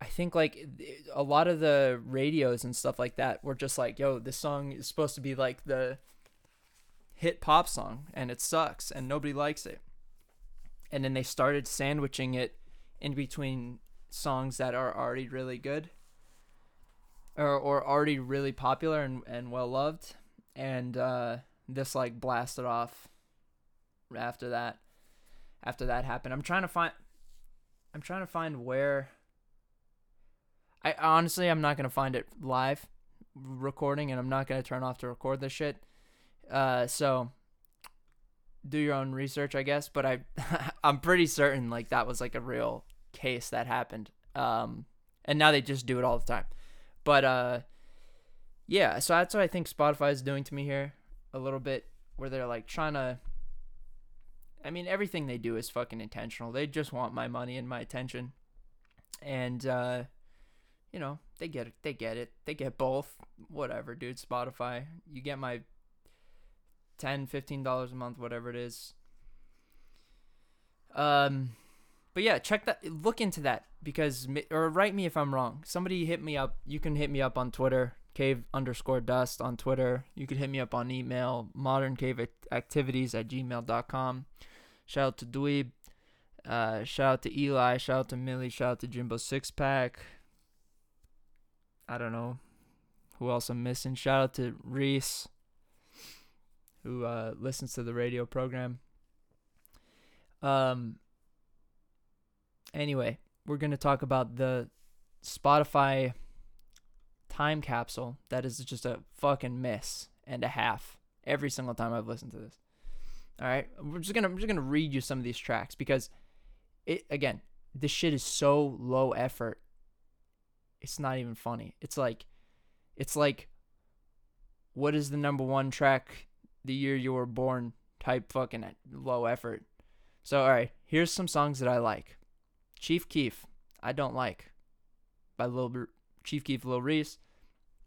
I think like a lot of the radios and stuff like that were just like, yo, this song is supposed to be like the hit pop song and it sucks and nobody likes it. And then they started sandwiching it in between songs that are already really good or, or already really popular and, and well loved. And uh, this like blasted off after that. After that happened, I'm trying to find. I'm trying to find where. I honestly, I'm not gonna find it live recording, and I'm not gonna turn off to record this shit. Uh, so do your own research, I guess. But I, I'm pretty certain like that was like a real case that happened. Um, and now they just do it all the time. But uh, yeah. So that's what I think Spotify is doing to me here a little bit, where they're like trying to. I mean, everything they do is fucking intentional. They just want my money and my attention, and uh, you know they get it. They get it. They get both. Whatever, dude. Spotify, you get my 10 15 dollars a month whatever it is um but yeah check that look into that because or write me if i'm wrong somebody hit me up you can hit me up on twitter cave underscore dust on twitter you can hit me up on email modern cave activities at gmail.com shout out to dweeb uh shout out to eli shout out to millie shout out to jimbo six pack i don't know who else i'm missing shout out to reese who uh, listens to the radio program. Um. Anyway, we're gonna talk about the Spotify time capsule that is just a fucking miss and a half every single time I've listened to this. All right, we're just gonna I'm just gonna read you some of these tracks because it again this shit is so low effort. It's not even funny. It's like, it's like, what is the number one track the year you were born type fucking low effort. So all right, here's some songs that I like. Chief Keef, I don't like. By Lil Chief Keef, Lil Reese.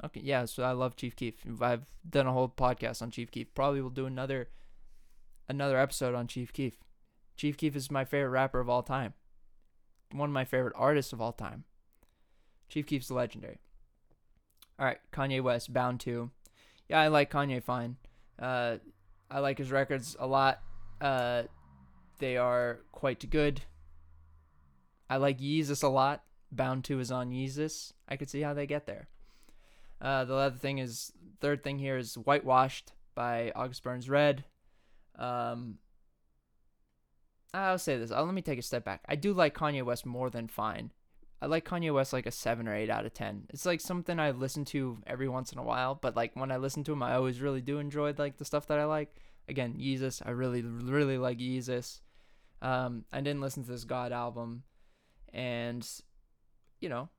Okay, yeah, so I love Chief Keef. I've done a whole podcast on Chief Keef. Probably will do another another episode on Chief Keef. Chief Keef is my favorite rapper of all time. One of my favorite artists of all time. Chief Keef's legendary. All right, Kanye West, Bound to. Yeah, I like Kanye fine. Uh, I like his records a lot. Uh, they are quite good. I like Yeezus a lot. Bound to is on Yeezus. I could see how they get there. Uh, the other thing is, third thing here is Whitewashed by August Burns Red. Um, I'll say this. I'll, let me take a step back. I do like Kanye West more than Fine. I like Kanye West like a seven or eight out of ten. It's like something I listen to every once in a while, but like when I listen to him, I always really do enjoy like the stuff that I like. Again, Yeezus, I really really like Yeezus. Um, I didn't listen to this God album, and you know,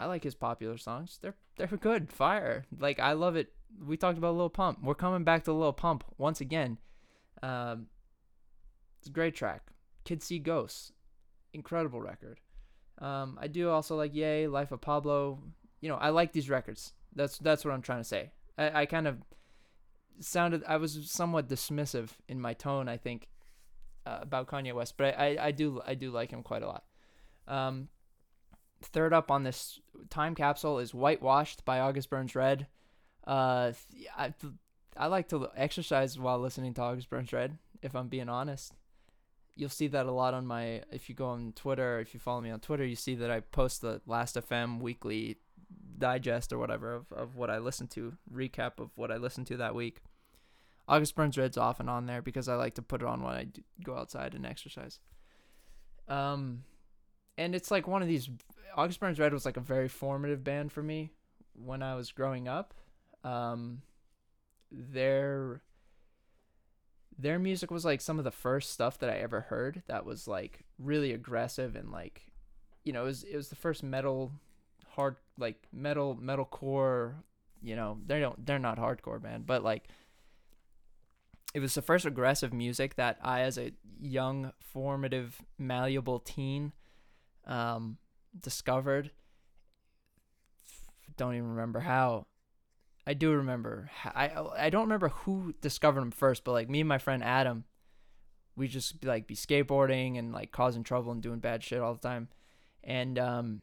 I like his popular songs. They're they're good, fire. Like I love it. We talked about Lil Pump. We're coming back to Lil Pump once again. Um, it's a great track. Kids See Ghosts, incredible record. Um, I do also like Ye, Life of Pablo. You know, I like these records. That's that's what I'm trying to say. I, I kind of sounded I was somewhat dismissive in my tone, I think, uh, about Kanye West, but I, I, I do I do like him quite a lot. Um, third up on this time capsule is Whitewashed by August Burns Red. Uh, I, I like to exercise while listening to August Burns Red, if I'm being honest you'll see that a lot on my if you go on Twitter, if you follow me on Twitter, you see that I post the Last FM weekly digest or whatever of, of what I listened to, recap of what I listened to that week. August Burns Red's often on there because I like to put it on when I do go outside and exercise. Um, and it's like one of these. August Burns Red was like a very formative band for me when I was growing up. Um, their their music was like some of the first stuff that I ever heard that was like really aggressive and like you know, it was it was the first metal hard like metal metalcore, you know, they don't they're not hardcore band, but like it was the first aggressive music that I as a young formative malleable teen um discovered don't even remember how I do remember. I I don't remember who discovered them first, but like me and my friend Adam, we just like be skateboarding and like causing trouble and doing bad shit all the time, and um.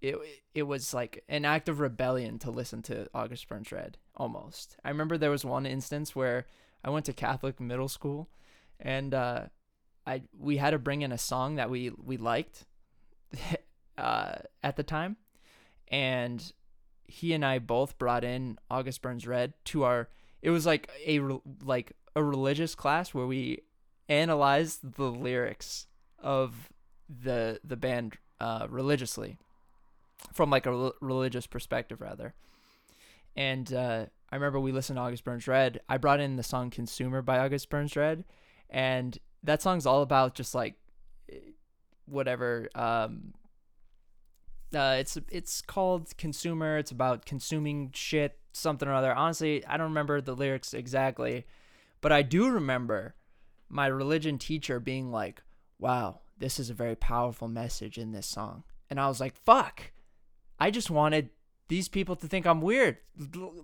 It it was like an act of rebellion to listen to August Burns Red almost. I remember there was one instance where I went to Catholic middle school, and uh, I we had to bring in a song that we we liked, uh, at the time, and he and I both brought in August Burns Red to our. It was like a like a religious class where we analyzed the lyrics of the the band uh, religiously, from like a rel- religious perspective rather. And uh, I remember we listened to August Burns Red. I brought in the song "Consumer" by August Burns Red, and that song's all about just like whatever um, uh, it's it's called consumer. It's about consuming shit, something or other. Honestly, I don't remember the lyrics exactly, but I do remember my religion teacher being like, "Wow, this is a very powerful message in this song," and I was like, "Fuck!" I just wanted these people to think I'm weird.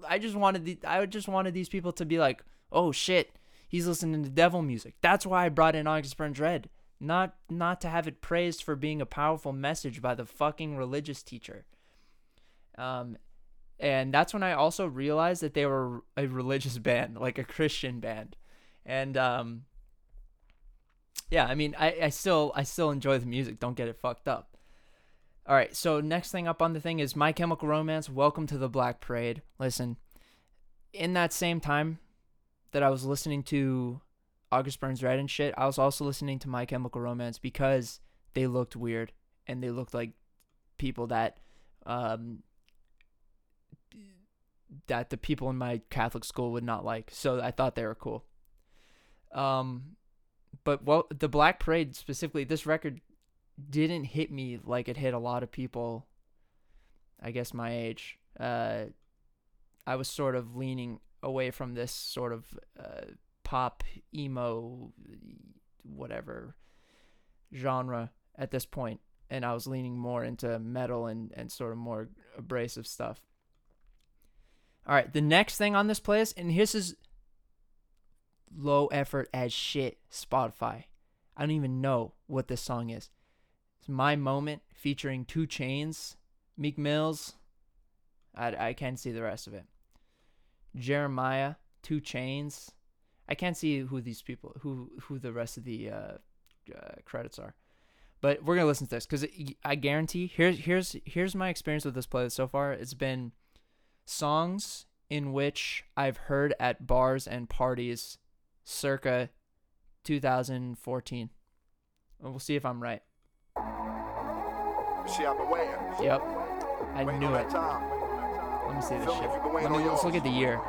I just wanted the, I just wanted these people to be like, "Oh shit, he's listening to devil music." That's why I brought in August Burns Red not not to have it praised for being a powerful message by the fucking religious teacher. Um, and that's when I also realized that they were a religious band, like a Christian band, and um, yeah, I mean, I, I still I still enjoy the music. Don't get it fucked up. All right, so next thing up on the thing is My Chemical Romance. Welcome to the Black Parade. Listen, in that same time that I was listening to August Burns Red and shit, I was also listening to My Chemical Romance because they looked weird and they looked like people that um that the people in my Catholic school would not like. So I thought they were cool. Um but well the Black Parade specifically this record didn't hit me like it hit a lot of people I guess my age. Uh I was sort of leaning away from this sort of uh pop emo whatever genre at this point and I was leaning more into metal and and sort of more abrasive stuff. All right, the next thing on this playlist and this is low effort as shit Spotify. I don't even know what this song is. It's My Moment featuring 2 Chainz, Meek Mills. I I can't see the rest of it. Jeremiah, 2 Chainz. I can't see who these people, who who the rest of the uh, uh, credits are, but we're gonna listen to this because I guarantee. Here's here's here's my experience with this playlist so far. It's been songs in which I've heard at bars and parties, circa 2014. And we'll see if I'm right. Shit, I've been. Yep, I knew it. time. Let me see this shit. if you've been Let me let's look at the year.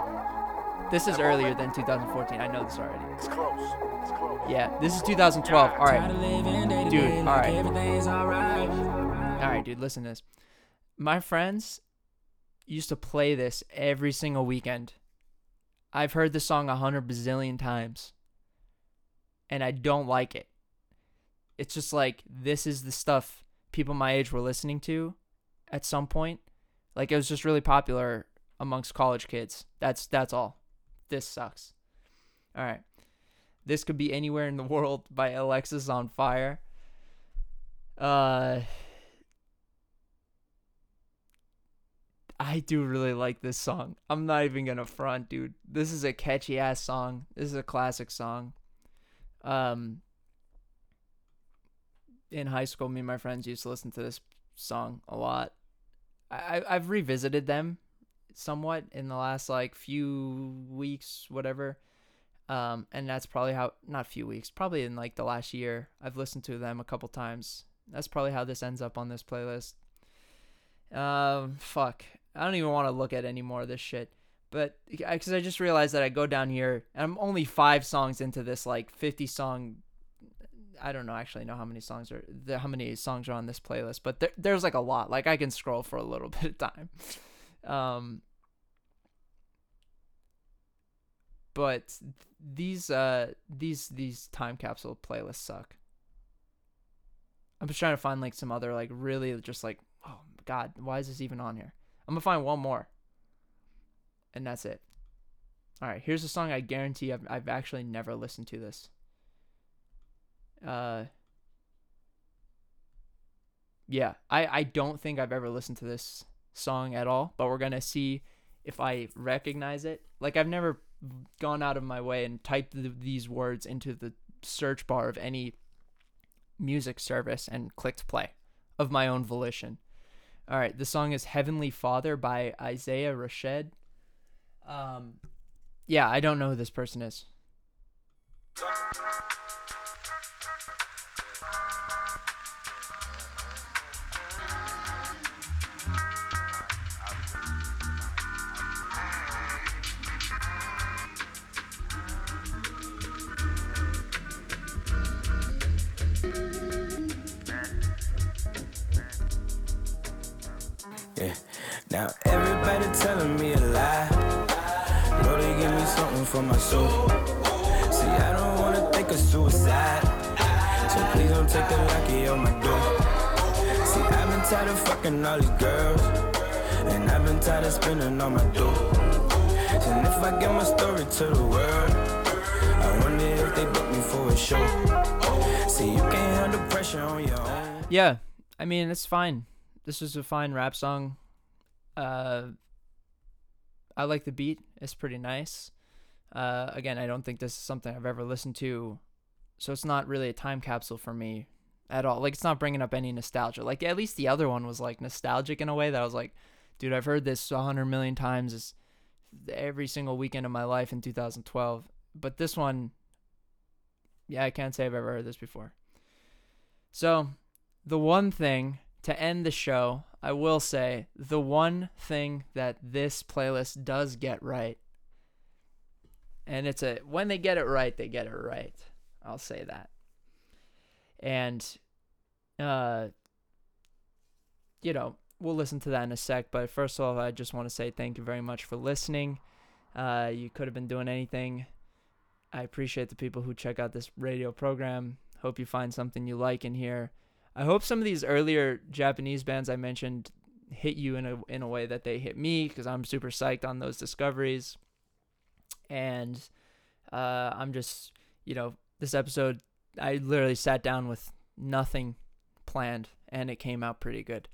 This is earlier than 2014. I know this already. It's close. It's close. Yeah, this is 2012. All right, dude. All right. All right, dude, listen to this. My friends used to play this every single weekend. I've heard this song a hundred bazillion times, and I don't like it. It's just like this is the stuff people my age were listening to at some point. Like it was just really popular amongst college kids. That's that's all. This sucks. All right. This could be anywhere in the world by Alexisonfire. Uh I do really like this song. I'm not even gonna front, dude. This is a catchy ass song. This is a classic song. Um, in high school, me and my friends used to listen to this song a lot. I I've revisited them somewhat in the last like few weeks, whatever. Um, and that's probably how not few weeks, probably in like the last year. I've listened to them a couple times. That's probably how this ends up on this playlist. Um, fuck. I don't even want to look at any more of this shit. But because I just realized that I go down here and I'm only five songs into this like 50 song. I don't know actually know how many songs are the, how many songs are on this playlist, but there, there's like a lot. Like I can scroll for a little bit of time. Um, but these uh these these time capsule playlists suck. I'm just trying to find like some other like really just like oh god why is this even on here? I'm gonna find one more, and that's it. All right, here's a song I guarantee I've I've actually never listened to this. Uh. Yeah, I I don't think I've ever listened to this song at all, but we're gonna see if I recognize it. Like I've never gone out of my way and typed th these words into the search bar of any music service and clicked play of my own volition. All right, the song is Heavenly Father by Isaiah Rashad. Um yeah, I don't know who this person is. For my soul. See, I don't wanna think of suicide. So please don't take the lucky on my door. See, I've been tired of fucking all these girls. And I've been tired of spending all my dough. And if I get my story to the world, I wonder if they book me for a show. See, you can't handle pressure on your own. Yeah, I mean it's fine. This is a fine rap song. Uh, I like the beat. It's pretty nice. Uh, again, I don't think this is something I've ever listened to, so it's not really a time capsule for me at all. Like it's not bringing up any nostalgia. Like at least the other one was like nostalgic in a way that I was like, dude, I've heard this a hundred million times. Every single weekend of my life in 2012. But this one, yeah, I can't say I've ever heard this before. So, the one thing to end the show, I will say the one thing that this playlist does get right. And it's a when they get it right, they get it right. I'll say that. And uh you know, we'll listen to that in a sec, but first of all, I just want to say thank you very much for listening. Uh you could have been doing anything. I appreciate the people who check out this radio program. Hope you find something you like in here. I hope some of these earlier Japanese bands I mentioned hit you in a in a way that they hit me because I'm super psyched on those discoveries. And uh, I'm just, you know, this episode I literally sat down with nothing planned and it came out pretty good.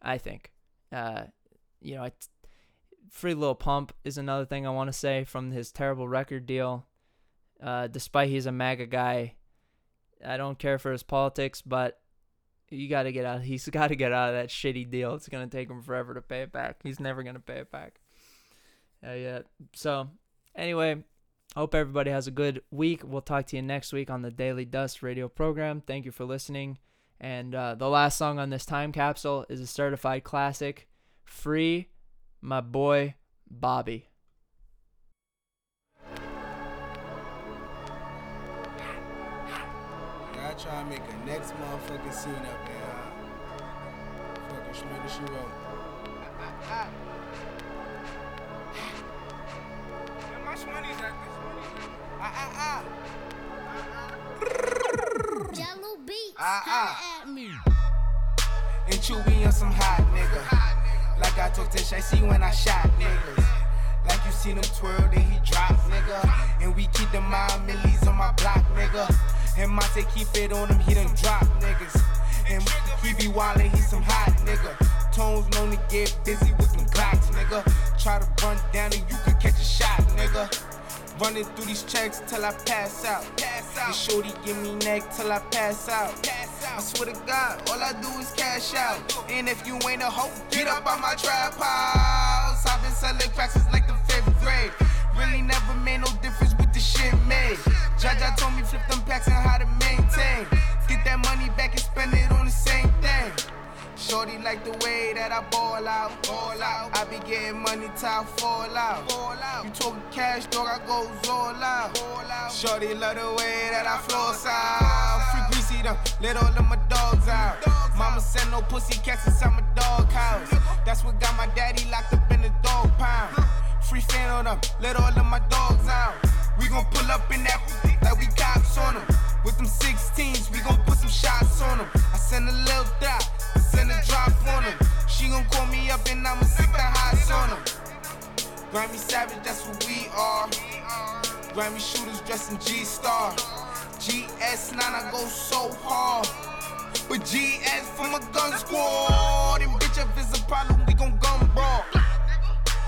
I think. Uh, you know, it's, Free Lil Pump is another thing I want to say from his terrible record deal. Uh, despite he's a MAGA guy, I don't care for his politics, but you got to get out. He's got to get out of that shitty deal. It's gonna take him forever to pay it back. He's never gonna pay it back. Uh, yeah. So, anyway, hope everybody has a good week. We'll talk to you next week on the Daily Dust radio program. Thank you for listening. And uh, the last song on this time capsule is a certified classic, "Free My Boy Bobby." Try make a next motherfucking scene up there. Fucking. Jahlil Beats, ah, holla ah. at me. And Chewy on some hot nigga. Like I told Tish, I see when I shot niggas. Like you seen him twirl, then he drop, nigga. And we keep the mind millies on my block, nigga. And Monte keep it on him, he done drop niggas. And he be wildin', he some hot nigga. Tones known to get busy with them Glocks, nigga. Try to run down and you could catch a shot, nigga. Running through these checks till I pass out. Pass out. And shorty give me neck till I pass out. Pass out. I swear to God, all I do is cash out. And if you ain't a hoe, get up on my trap house. I've been selling cracks since like the fifth grade. Really never made no difference with the shit made. Jaja told me flip them Shorty like the way that I ball out, ball out. I be getting money till I fall out. Fall out. You talking cash, dog, I go all out. out. Shorty love the way that I floss out. Free greasy them, let all of my dogs out. Mama send no pussy cats inside my dog house. That's what got my daddy locked up in the dog pound. Free fan on them, let all of my dogs out. We gon' pull up in that like we cops on them. With them 16s, we gon' put some shots on them. I send a little dot, Send a drop on them. She gon' call me up and I'ma stick the highs on them. Grammy Savage, that's what we are. Grammy shooters dressed in G Star. GS9, I go so hard. But GS for my gun squad. And bitch, if it's a problem, we gon' gun brawl.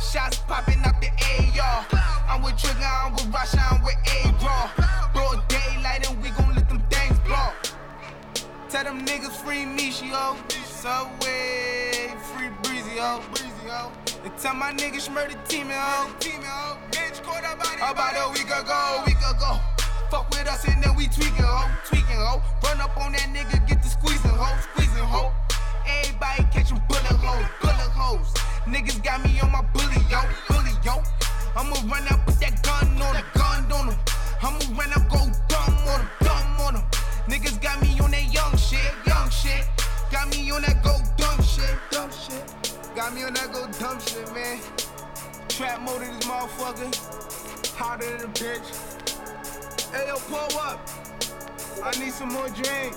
Shots popping out the AR. I'm with Trigger, I'm with Rasha, I'm with A-Raw. Tell them niggas free me, she ho. Subway, free breezy oh. ho. Breezy ho. And tell my niggas murder team ho. Team ho. Bitch, caught up about a week ago, week ago. Fuck with us and then we tweaking ho, tweaking ho. Run up on that nigga, get the squeezing ho, squeezing ho. Everybody catching bullet holes, bullet holes. Niggas got me on my bully yo, bully yo. I'ma run up with that gun on him, gun on him. I'ma run up, go dumb on him, dumb on him. Niggas got me on that young shit. Got me on that go dumb shit, dumb shit. Got me on that go dumb shit, man. Trap mode in this motherfucker. Hotter than a bitch. Hey yo, pull up. I need some more drink.